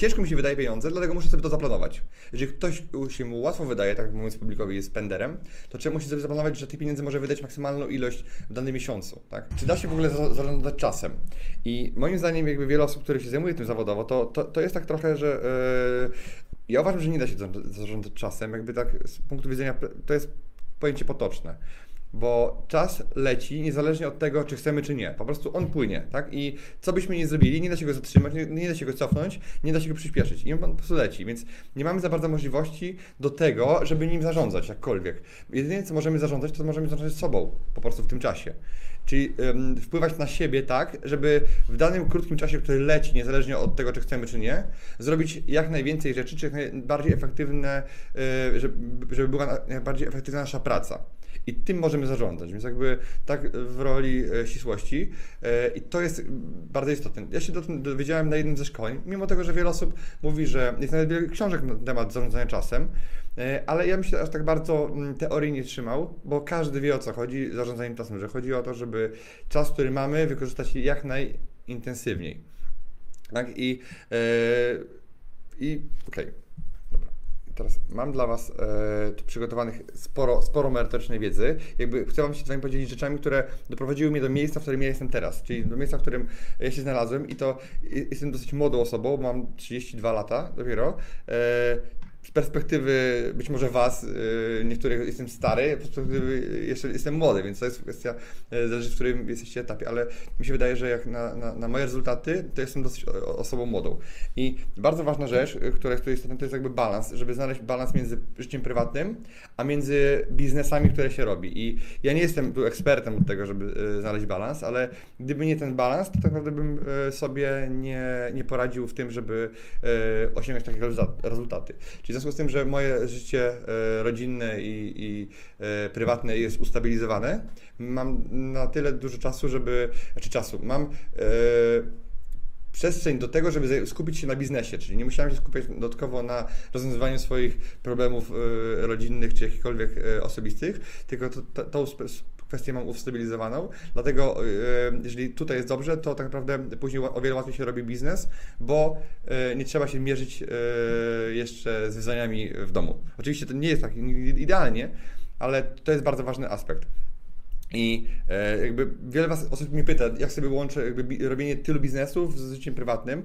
Ciężko mi się wydaje pieniądze, dlatego muszę sobie to zaplanować. Jeżeli ktoś się mu łatwo wydaje, tak mówiąc publikowi, jest spenderem, to trzeba musi sobie zaplanować, że tych pieniędzy może wydać maksymalną ilość w danym miesiącu. Tak? Czy da się w ogóle zarządzać czasem? I moim zdaniem jakby wiele osób, które się zajmuje tym zawodowo, to, to, to jest tak trochę, że yy, ja uważam, że nie da się zarządzać czasem, jakby tak z punktu widzenia, to jest pojęcie potoczne bo czas leci niezależnie od tego, czy chcemy, czy nie. Po prostu on płynie, tak? I co byśmy nie zrobili, nie da się go zatrzymać, nie, nie da się go cofnąć, nie da się go przyspieszyć. I on po prostu leci, więc nie mamy za bardzo możliwości do tego, żeby nim zarządzać jakkolwiek. Jedyne, co możemy zarządzać, to możemy zarządzać sobą po prostu w tym czasie. Czyli ym, wpływać na siebie tak, żeby w danym krótkim czasie, który leci, niezależnie od tego, czy chcemy, czy nie, zrobić jak najwięcej rzeczy, czy jak najbardziej efektywne, yy, żeby, żeby była najbardziej efektywna nasza praca i tym możemy zarządzać, więc jakby tak w roli e, ścisłości e, i to jest bardzo istotne. Ja się do tym dowiedziałem na jednym ze szkoleń, mimo tego, że wiele osób mówi, że jest nawet wiele książek na temat zarządzania czasem, e, ale ja bym się aż tak bardzo mm, teorii nie trzymał, bo każdy wie o co chodzi zarządzaniem czasem, że chodzi o to, żeby czas, który mamy, wykorzystać jak najintensywniej. Tak i, yy, i okej. Okay teraz mam dla Was e, przygotowanych sporo, sporo merytorycznej wiedzy. Jakby chcę Wam się z Wami podzielić rzeczami, które doprowadziły mnie do miejsca, w którym ja jestem teraz, czyli do miejsca, w którym ja się znalazłem i to jestem dosyć młodą osobą, mam 32 lata dopiero. E, z perspektywy być może Was, y, niektórych jestem stary, z perspektywy jeszcze jestem młody, więc to jest kwestia, y, zależy w którym jesteście etapie, ale mi się wydaje, że jak na, na, na moje rezultaty, to jestem dosyć osobą młodą. I bardzo ważna rzecz, y, która jest tu istotna, to jest jakby balans, żeby znaleźć balans między życiem prywatnym, a między biznesami, które się robi. I ja nie jestem tu ekspertem od tego, żeby znaleźć balans, ale gdyby nie ten balans, to tak naprawdę bym sobie nie, nie poradził w tym, żeby osiągać takie rezultaty. Czyli w związku z tym, że moje życie e, rodzinne i, i e, prywatne jest ustabilizowane, mam na tyle dużo czasu, żeby, znaczy czasu, mam e, przestrzeń do tego, żeby skupić się na biznesie, czyli nie musiałem się skupiać dodatkowo na rozwiązywaniu swoich problemów rodzinnych czy jakichkolwiek osobistych, tylko to, to, tą kwestię mam ustabilizowaną, dlatego e, jeżeli tutaj jest dobrze, to tak naprawdę później o wiele łatwiej się robi biznes, bo e, nie trzeba się mierzyć jeszcze z wyzwaniami w domu. Oczywiście to nie jest tak idealnie, ale to jest bardzo ważny aspekt. I jakby wiele was osób mnie pyta, jak sobie łączę jakby robienie tylu biznesów z życiem prywatnym.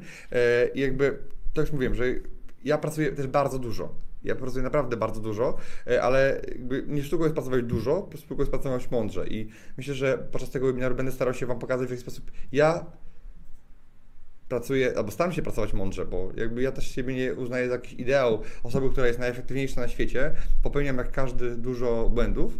I jakby, to już mówiłem, że ja pracuję też bardzo dużo. Ja pracuję naprawdę bardzo dużo, e, ale nie sztuką jest pracować dużo, sztuką jest pracować mądrze. I myślę, że podczas tego webinaru będę starał się Wam pokazać, w jaki sposób ja pracuję, albo staram się pracować mądrze, bo jakby ja też siebie nie uznaję za jakiś ideał osoby, która jest najefektywniejsza na świecie. Popełniam jak każdy dużo błędów,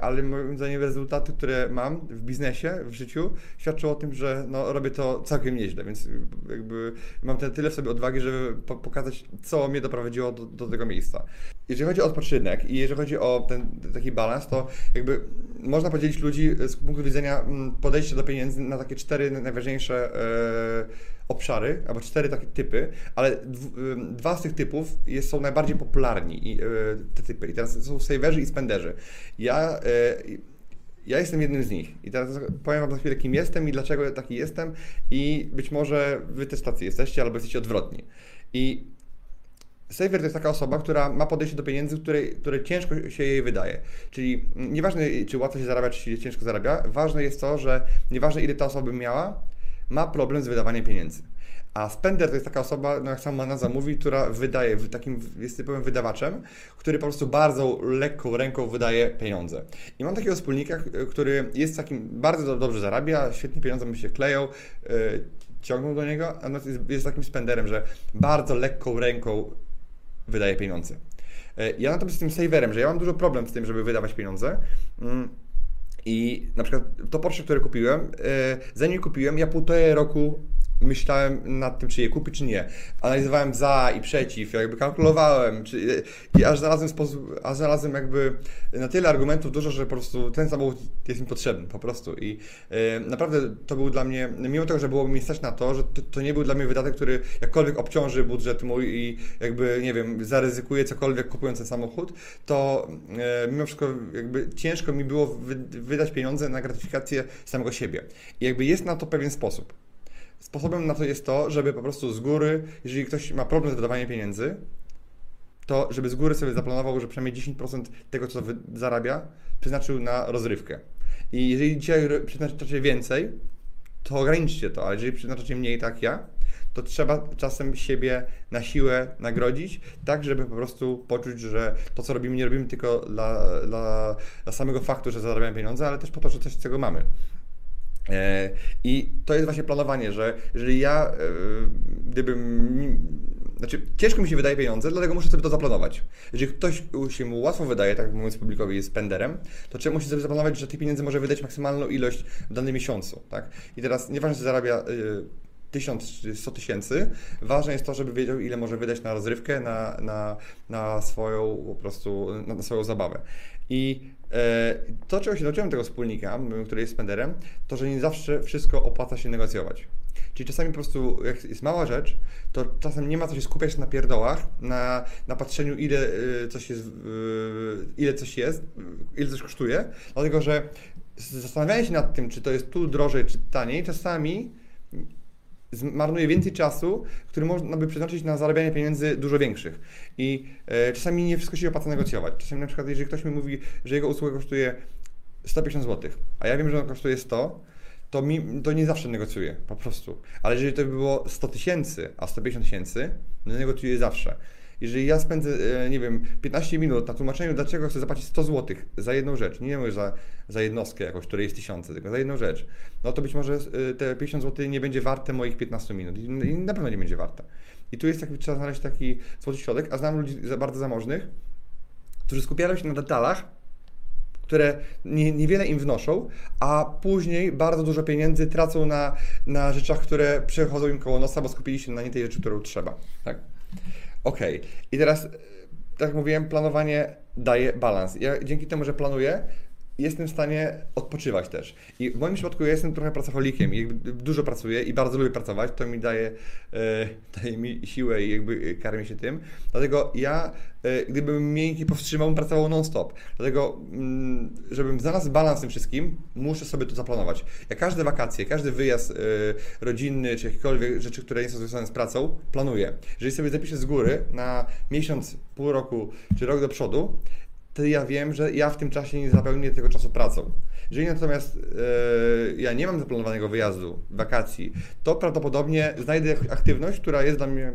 ale moim zdaniem rezultaty, które mam w biznesie, w życiu, świadczą o tym, że no, robię to całkiem nieźle, więc jakby mam tyle w sobie odwagi, żeby pokazać, co mnie doprowadziło do, do tego miejsca. Jeżeli chodzi o odpoczynek i jeżeli chodzi o ten taki balans, to jakby można podzielić ludzi z punktu widzenia mm, podejścia do pieniędzy na takie cztery najważniejsze e, obszary, albo cztery takie typy, ale dwa z tych typów jest, są najbardziej popularni, i, e, te typy. I teraz są saverzy i spenderzy. Ja, e, ja jestem jednym z nich. I teraz powiem Wam za chwilę, kim jestem i dlaczego taki jestem. I być może Wy też tacy jesteście, albo jesteście odwrotni. I Saver to jest taka osoba, która ma podejście do pieniędzy, które, które ciężko się jej wydaje. Czyli nieważne, czy łatwo się zarabia, czy się ciężko zarabia, ważne jest to, że nieważne ile ta osoba by miała, ma problem z wydawaniem pieniędzy. A spender to jest taka osoba, no jak sama nazwa mówi, która wydaje, takim jest typowym wydawaczem, który po prostu bardzo lekką ręką wydaje pieniądze. I mam takiego wspólnika, który jest takim, bardzo dobrze zarabia, świetnie pieniądze mu się kleją, yy, ciągną do niego, a jest, jest takim spenderem, że bardzo lekką ręką wydaje pieniądze. Yy, ja natomiast jestem saverem, że ja mam dużo problem z tym, żeby wydawać pieniądze. Yy, i na przykład to Porsche, które kupiłem, yy, zanim kupiłem, ja półtorej roku myślałem nad tym, czy je kupić, czy nie. Analizowałem za i przeciw, jakby kalkulowałem, czy, i aż znalazłem sposób, aż znalazłem jakby na tyle argumentów dużo, że po prostu ten samochód jest mi potrzebny, po prostu. I e, naprawdę to był dla mnie, mimo tego, że było mi stać na to, że to, to, nie był dla mnie wydatek, który jakkolwiek obciąży budżet mój i jakby, nie wiem, zaryzykuje cokolwiek kupując ten samochód, to e, mimo wszystko jakby ciężko mi było wy, wydać pieniądze na gratyfikację samego siebie. I jakby jest na to pewien sposób. Sposobem na to jest to, żeby po prostu z góry, jeżeli ktoś ma problem z wydawaniem pieniędzy, to żeby z góry sobie zaplanował, że przynajmniej 10% tego, co zarabia, przeznaczył na rozrywkę. I jeżeli dzisiaj przeznaczacie więcej, to ograniczcie to, ale jeżeli przeznaczacie mniej, tak ja, to trzeba czasem siebie na siłę nagrodzić, tak żeby po prostu poczuć, że to, co robimy, nie robimy tylko dla, dla, dla samego faktu, że zarabiamy pieniądze, ale też po to, że coś z tego mamy. E, I to jest właśnie planowanie, że jeżeli ja, e, gdybym. Znaczy, ciężko mi się wydaje pieniądze, dlatego muszę sobie to zaplanować. Jeżeli ktoś się mu łatwo wydaje, tak mówiąc publikowi, jest spenderem, to trzeba musi sobie zaplanować, że tych pieniędzy może wydać maksymalną ilość w danym miesiącu. Tak? I teraz nieważne, czy zarabia e, tysiąc czy 100 tysięcy, ważne jest to, żeby wiedział, ile może wydać na rozrywkę, na, na, na swoją po prostu, na, na swoją zabawę. I e, to, czego się nauczyłem tego wspólnika, który jest spenderem, to, że nie zawsze wszystko opłaca się negocjować. Czyli czasami po prostu, jak jest mała rzecz, to czasem nie ma co się skupiać na pierdołach, na, na patrzeniu, ile e, coś jest, e, ile coś jest, ile coś kosztuje, dlatego że zastanawianie się nad tym, czy to jest tu drożej, czy taniej, czasami zmarnuje więcej czasu, który można by przeznaczyć na zarabianie pieniędzy dużo większych. I e, czasami nie wszystko się opłaca negocjować. Czasami na przykład, jeżeli ktoś mi mówi, że jego usługa kosztuje 150 zł, a ja wiem, że ona kosztuje 100, to, mi, to nie zawsze negocjuję, po prostu. Ale jeżeli to by było 100 tysięcy, a 150 tysięcy, no negocjuję zawsze. Jeżeli ja spędzę, e, nie wiem, 15 minut na tłumaczeniu, dlaczego chcę zapłacić 100 zł za jedną rzecz, nie mówię za, za jednostkę jakąś, której jest tysiące, tylko za jedną rzecz, no to być może e, te 50 zł nie będzie warte moich 15 minut i na pewno nie będzie warte. I tu jest taki, trzeba znaleźć taki złoty środek, a znam ludzi bardzo zamożnych, którzy skupiają się na detalach, które nie, niewiele im wnoszą, a później bardzo dużo pieniędzy tracą na, na rzeczach, które przechodzą im koło nosa, bo skupili się na nie tej rzeczy, którą trzeba. Tak? Ok, i teraz, e, tak jak mówiłem, planowanie daje balans. Ja dzięki temu, że planuję, jestem w stanie odpoczywać też. I w moim przypadku ja jestem trochę pracocholikiem i dużo pracuję i bardzo lubię pracować, to mi daje, e, daje mi siłę i jakby karmię się tym. Dlatego ja, e, gdybym miękki powstrzymał, pracował non-stop. Dlatego, mm, żebym znalazł balans tym wszystkim, muszę sobie to zaplanować. Ja każde wakacje, każdy wyjazd e, rodzinny, czy jakiekolwiek rzeczy, które nie są związane z pracą, planuję. Jeżeli sobie zapiszę z góry na miesiąc, pół roku, czy rok do przodu, to ja wiem, że ja w tym czasie nie zapełnię tego czasu pracą. Jeżeli natomiast e, ja nie mam zaplanowanego wyjazdu, wakacji, to prawdopodobnie znajdę aktywność, która jest dla mnie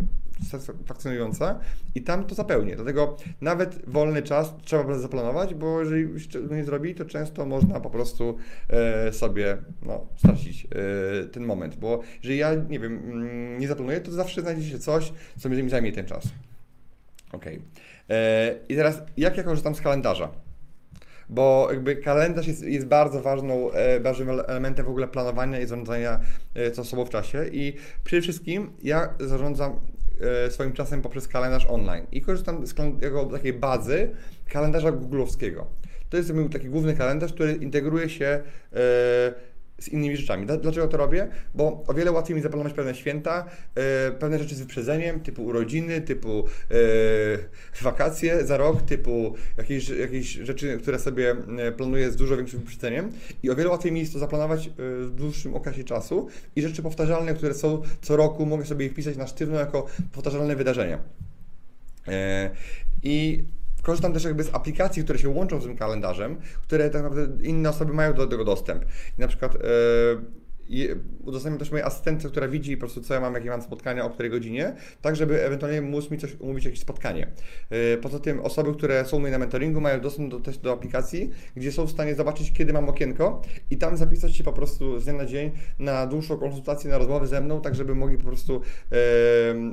satysfakcjonująca i tam to zapełnię. Dlatego nawet wolny czas trzeba zaplanować, bo jeżeli się nie zrobi, to często można po prostu e, sobie no, stracić e, ten moment, bo jeżeli ja, nie wiem, mm, nie zaplanuję, to zawsze znajdzie się coś, co mi zajmie ten czas. Okej. Okay. E, I teraz, jak ja korzystam z kalendarza? Bo jakby kalendarz jest, jest bardzo ważną, e, ważnym elementem w ogóle planowania i zarządzania e, sobą w czasie. I przede wszystkim ja zarządzam swoim czasem poprzez kalendarz online i korzystam z jako takiej bazy kalendarza googlowskiego. To jest mój taki główny kalendarz, który integruje się z innymi rzeczami. Dlaczego to robię? Bo o wiele łatwiej mi zaplanować pewne święta, yy, pewne rzeczy z wyprzedzeniem, typu urodziny, typu yy, wakacje za rok, typu jakieś, jakieś rzeczy, które sobie e, planuję z dużo większym wyprzedzeniem i o wiele łatwiej mi jest to zaplanować w dłuższym okresie czasu i rzeczy powtarzalne, które są co roku, mogę sobie je wpisać na sztywno jako powtarzalne wydarzenia. Yy, I Korzystam też jakby z aplikacji, które się łączą z tym kalendarzem, które tak naprawdę inne osoby mają do tego dostęp. I na przykład e, udostępniam też mojej asystentce, która widzi po prostu, co ja mam, jakie mam spotkania, o której godzinie, tak żeby ewentualnie móc mi coś umówić, jakieś spotkanie. E, poza tym osoby, które są u mnie na mentoringu, mają dostęp do, też do aplikacji, gdzie są w stanie zobaczyć, kiedy mam okienko i tam zapisać się po prostu z dnia na dzień na dłuższą konsultację, na rozmowę ze mną, tak żeby mogli po prostu e,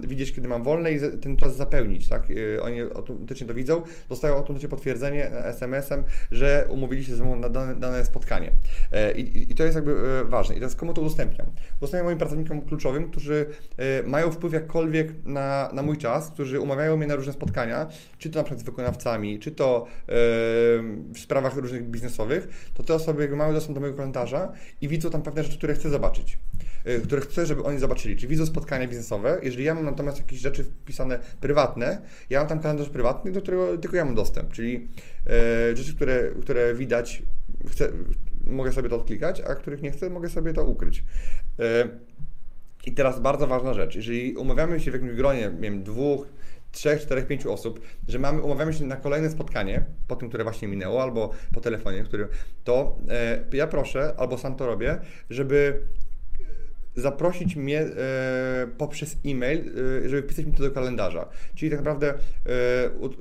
widzieć, kiedy mam wolne i ten czas zapełnić, tak? E, oni automatycznie to widzą, dostają automatycznie potwierdzenie SMS-em, że umówili się ze mną na dane, dane spotkanie. E, i, I to jest jakby e, ważne. I teraz komu to udostępniam? Udostępniam moim pracownikom kluczowym, którzy mają wpływ jakkolwiek na, na mój czas, którzy umawiają mnie na różne spotkania, czy to na przykład z wykonawcami, czy to w sprawach różnych biznesowych, to te osoby jakby mają dostęp do mojego kalendarza i widzą tam pewne rzeczy, które chcę zobaczyć, które chcę, żeby oni zobaczyli. Czy widzą spotkania biznesowe, jeżeli ja mam natomiast jakieś rzeczy wpisane prywatne, ja mam tam kalendarz prywatny, do którego tylko ja mam dostęp, czyli e, rzeczy, które, które widać, chcę, mogę sobie to odklikać, a których nie chcę, mogę sobie to ukryć. E, I teraz bardzo ważna rzecz, jeżeli umawiamy się w jakimś gronie, nie wiem, dwóch, trzech, czterech, pięciu osób, że mamy, umawiamy się na kolejne spotkanie, po tym, które właśnie minęło, albo po telefonie, który, to e, ja proszę, albo sam to robię, żeby zaprosić mnie e, poprzez e-mail, żeby wpisać mi to do kalendarza. Czyli tak naprawdę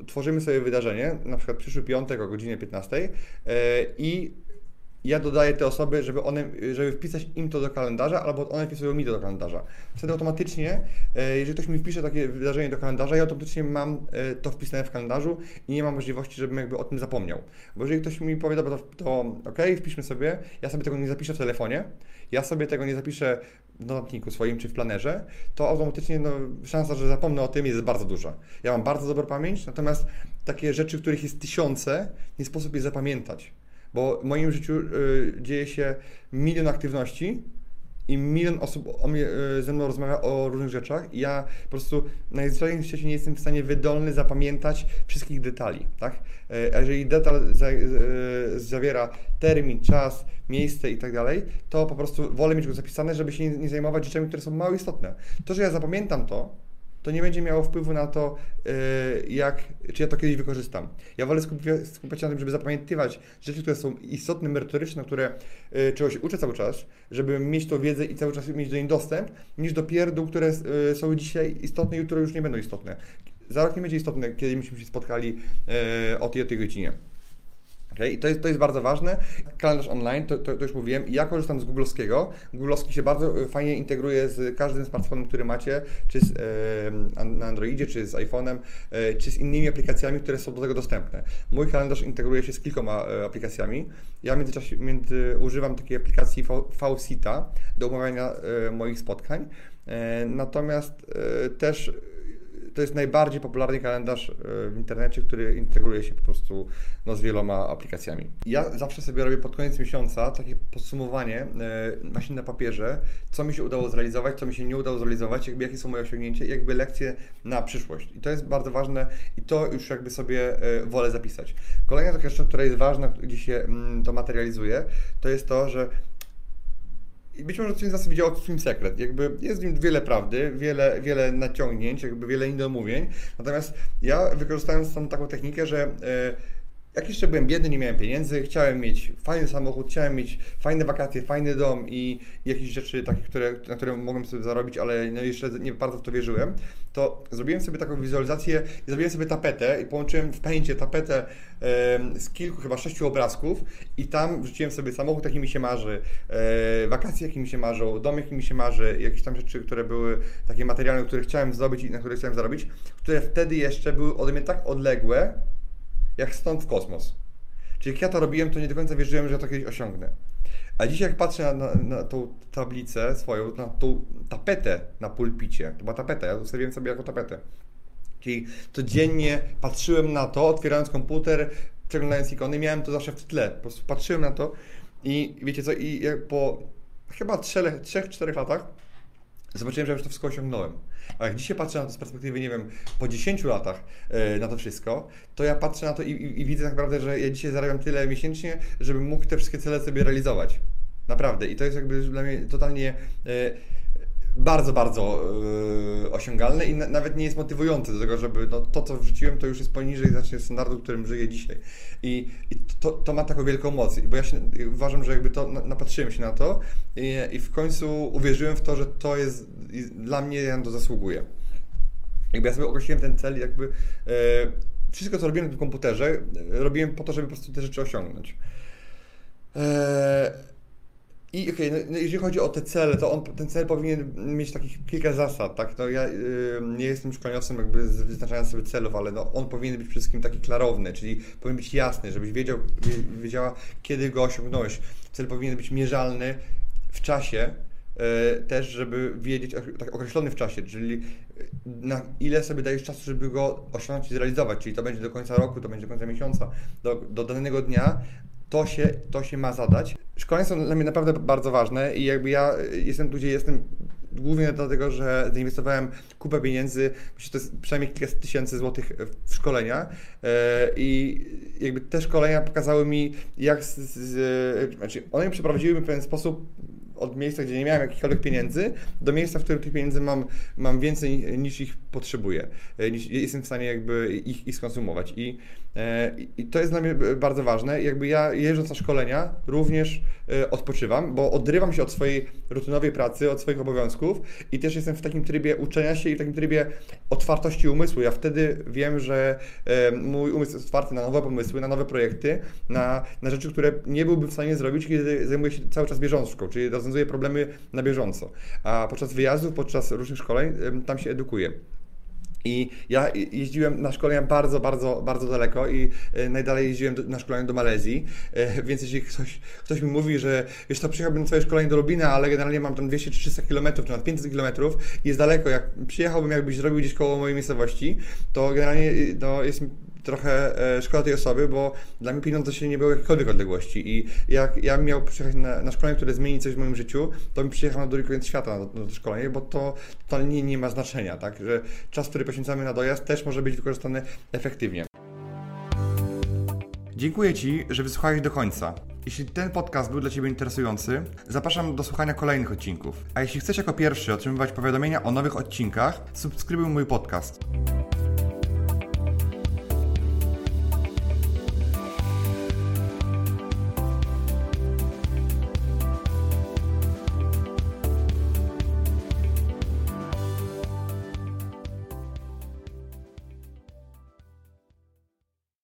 tworzymy sobie wydarzenie, na przykład przyszły piątek o godzinie 15 e, i ja dodaję te osoby, żeby one, żeby wpisać im to do kalendarza, albo one wpisują mi to do kalendarza. Wtedy automatycznie, e, jeżeli ktoś mi wpisze takie wydarzenie do kalendarza, ja automatycznie mam e, to wpisane w kalendarzu i nie mam możliwości, żebym jakby o tym zapomniał. Bo jeżeli ktoś mi powie, dobra, to, to ok, wpiszmy sobie, ja sobie tego nie zapiszę w telefonie, ja sobie tego nie zapiszę w notatniku swoim czy w planerze, to automatycznie no, szansa, że zapomnę o tym jest bardzo duża. Ja mam bardzo dobrą pamięć, natomiast takie rzeczy, których jest tysiące, nie sposób je zapamiętać bo w moim życiu y, dzieje się milion aktywności i milion osób o mnie, y, ze mną rozmawia o różnych rzeczach i ja po prostu najzwyczajniej w świecie nie jestem w stanie wydolny zapamiętać wszystkich detali, tak? Y, a jeżeli detal za, y, zawiera termin, czas, miejsce i tak dalej, to po prostu wolę mieć go zapisane, żeby się nie, nie zajmować rzeczami, które są mało istotne. To, że ja zapamiętam to, to nie będzie miało wpływu na to, e, jak, czy ja to kiedyś wykorzystam. Ja wolę skupiać się na tym, żeby zapamiętywać rzeczy, które są istotne, merytoryczne, które e, czegoś uczę cały czas, żeby mieć tą wiedzę i cały czas mieć do niej dostęp, niż do pierdół, które e, są dzisiaj istotne, jutro już nie będą istotne. Za rok nie będzie istotne, kiedy myśmy się spotkali o tej, o tej godzinie. Okay? I to jest, to jest bardzo ważne. Kalendarz online, to, to, to już mówiłem. Ja korzystam z Googlowskiego. Googlowski się bardzo e, fajnie integruje z każdym smartfonem, który macie, czy z, e, na Androidzie, czy z iPhone'em, e, czy z innymi aplikacjami, które są do tego dostępne. Mój kalendarz integruje się z kilkoma e, aplikacjami. Ja w międzyczasie między, używam takiej aplikacji Fausita do omawiania e, moich spotkań. E, natomiast też to jest najbardziej popularny kalendarz e, w internecie, który integruje się po prostu no, z wieloma aplikacjami. Ja zawsze sobie robię pod koniec miesiąca takie podsumowanie właśnie na papierze, co mi się udało zrealizować, co mi się nie udało zrealizować, jakby jakie są moje osiągnięcia jakby lekcje na przyszłość. I to jest bardzo ważne i to już jakby sobie e, wolę zapisać. Kolejna rzecz, która jest ważna, gdzie się mm, to materializuje, to jest to, że być może część z Was widziało film sekret. Jakby jest w nim wiele prawdy, wiele, wiele naciągnięć, jakby wiele niedomówień. Natomiast ja wykorzystałem tam taką technikę, że yy, jak jeszcze byłem biedny, nie miałem pieniędzy, chciałem mieć fajny samochód, chciałem mieć fajne wakacje, fajny dom i jakieś rzeczy takie, które, na które mogłem sobie zarobić, ale no jeszcze nie bardzo w to wierzyłem, to zrobiłem sobie taką wizualizację i zrobiłem sobie tapetę i połączyłem w pęcie tapetę z kilku, chyba sześciu obrazków i tam wrzuciłem sobie samochód, jaki mi się marzy, e, wakacje, jakie mi się marzą, dom, jaki mi się marzy, jakieś tam rzeczy, które były takie materiały, które chciałem zdobyć i na które chciałem zarobić, które wtedy jeszcze były ode mnie tak odległe, jak stąd w kosmos. Czyli jak ja to robiłem, to nie do końca wierzyłem, że ja to kiedyś osiągnę. A dzisiaj jak patrzę na, na, na tą tablicę swoją, na tą tapetę na pulpicie, to była tapeta, ja ustawiłem sobie jako tapetę. Czyli codziennie patrzyłem na to, otwierając komputer, przeglądając ikony, miałem to zawsze w tle. Po prostu patrzyłem na to i wiecie co, i po chyba 3-4 latach zobaczyłem, że już to wszystko osiągnąłem. A jak dzisiaj patrzę na to z perspektywy, nie wiem, po 10 latach yy, na to wszystko, to ja patrzę na to i, i, i, widzę tak naprawdę, że ja dzisiaj zarabiam tyle miesięcznie, żebym mógł te wszystkie cele sobie realizować. Naprawdę. I to jest jakby dla mnie totalnie yy, bardzo, bardzo yy, osiągalne i na, nawet nie jest motywujące do tego, żeby no, to, co wrzuciłem, to już jest poniżej znacznie standardu, którym żyję dzisiaj. I, i to, to, ma taką wielką moc, bo ja się, uważam, że jakby to, napatrzyłem się na to i, i w końcu uwierzyłem w to, że to jest dla mnie, ja na to zasługuję. Jakby ja sobie określiłem ten cel, jakby e, wszystko, co robiłem na tym komputerze, robiłem po to, żeby po prostu te rzeczy osiągnąć. E, i okej, okay, no, no, jeżeli chodzi o te cele, to on, ten cel powinien mieć takich kilka zasad, tak? No ja nie jestem szkoleniowcem jakby z wyznaczania sobie celów, ale no, on powinien być przede wszystkim taki klarowny, czyli powinien być jasny, żebyś wiedział, wiedziała, kiedy go osiągnąłeś. Cel powinien być mierzalny w czasie, e, też, żeby wiedzieć tak określony w czasie, czyli na ile sobie dajesz czasu, żeby go osiągnąć i zrealizować, czyli to będzie do końca roku, to będzie do końca miesiąca, do, do danego dnia, to się, to się ma zadać. Szkolenia są dla mnie naprawdę bardzo ważne i jakby ja jestem tu, gdzie jestem głównie dlatego, że zainwestowałem kupę pieniędzy, myślę, że to jest przynajmniej kilka tysięcy złotych w szkolenia e, i jakby te szkolenia pokazały mi, jak, z, z, znaczy one przeprowadziły w pewien sposób od miejsca, gdzie nie miałem jakichkolwiek pieniędzy, do miejsca, w którym tych pieniędzy mam, mam więcej niż ich potrzebuję, e, niż jestem w stanie jakby ich, ich skonsumować. I, e, I to jest dla mnie bardzo ważne. Jakby ja jeżdżąc na szkolenia również odpoczywam, bo odrywam się od swojej rutynowej pracy, od swoich obowiązków i też jestem w takim trybie uczenia się i w takim trybie otwartości umysłu. Ja wtedy wiem, że mój umysł jest otwarty na nowe pomysły, na nowe projekty, na, na rzeczy, które nie byłbym w stanie zrobić, kiedy zajmuję się cały czas bieżączką, czyli rozwiązuję problemy na bieżąco. A podczas wyjazdów, podczas różnych szkoleń, tam się edukuję. I ja jeździłem na szkolenia bardzo, bardzo, bardzo daleko i e, najdalej jeździłem na szkolenia do Malezji, e, więc jeśli ktoś, ktoś mi mówi, że wiesz to przyjechałbym na swoje szkolenie do Lubina, ale generalnie mam tam 200 300 km, czy nawet 500 km, jest daleko, jak przyjechałbym jakbyś zrobił gdzieś koło mojej miejscowości, to generalnie no, jest trochę e, szkoda tej osoby, bo dla mnie pieniądze się nie były jakiejkolwiek odległości i jak ja miał przyjechać na, na szkolenie, które zmieni coś w moim życiu, to bym przyjechał na drugi koniec świata na, na to szkolenie, bo to, to nie, nie ma znaczenia, tak, że czas, który poświęcamy na dojazd też może być wykorzystany efektywnie. Dziękuję Ci, że wysłuchałeś do końca. Jeśli ten podcast był dla Ciebie interesujący, zapraszam do słuchania kolejnych odcinków. A jeśli chcesz jako pierwszy otrzymywać powiadomienia o nowych odcinkach, subskrybuj mój podcast.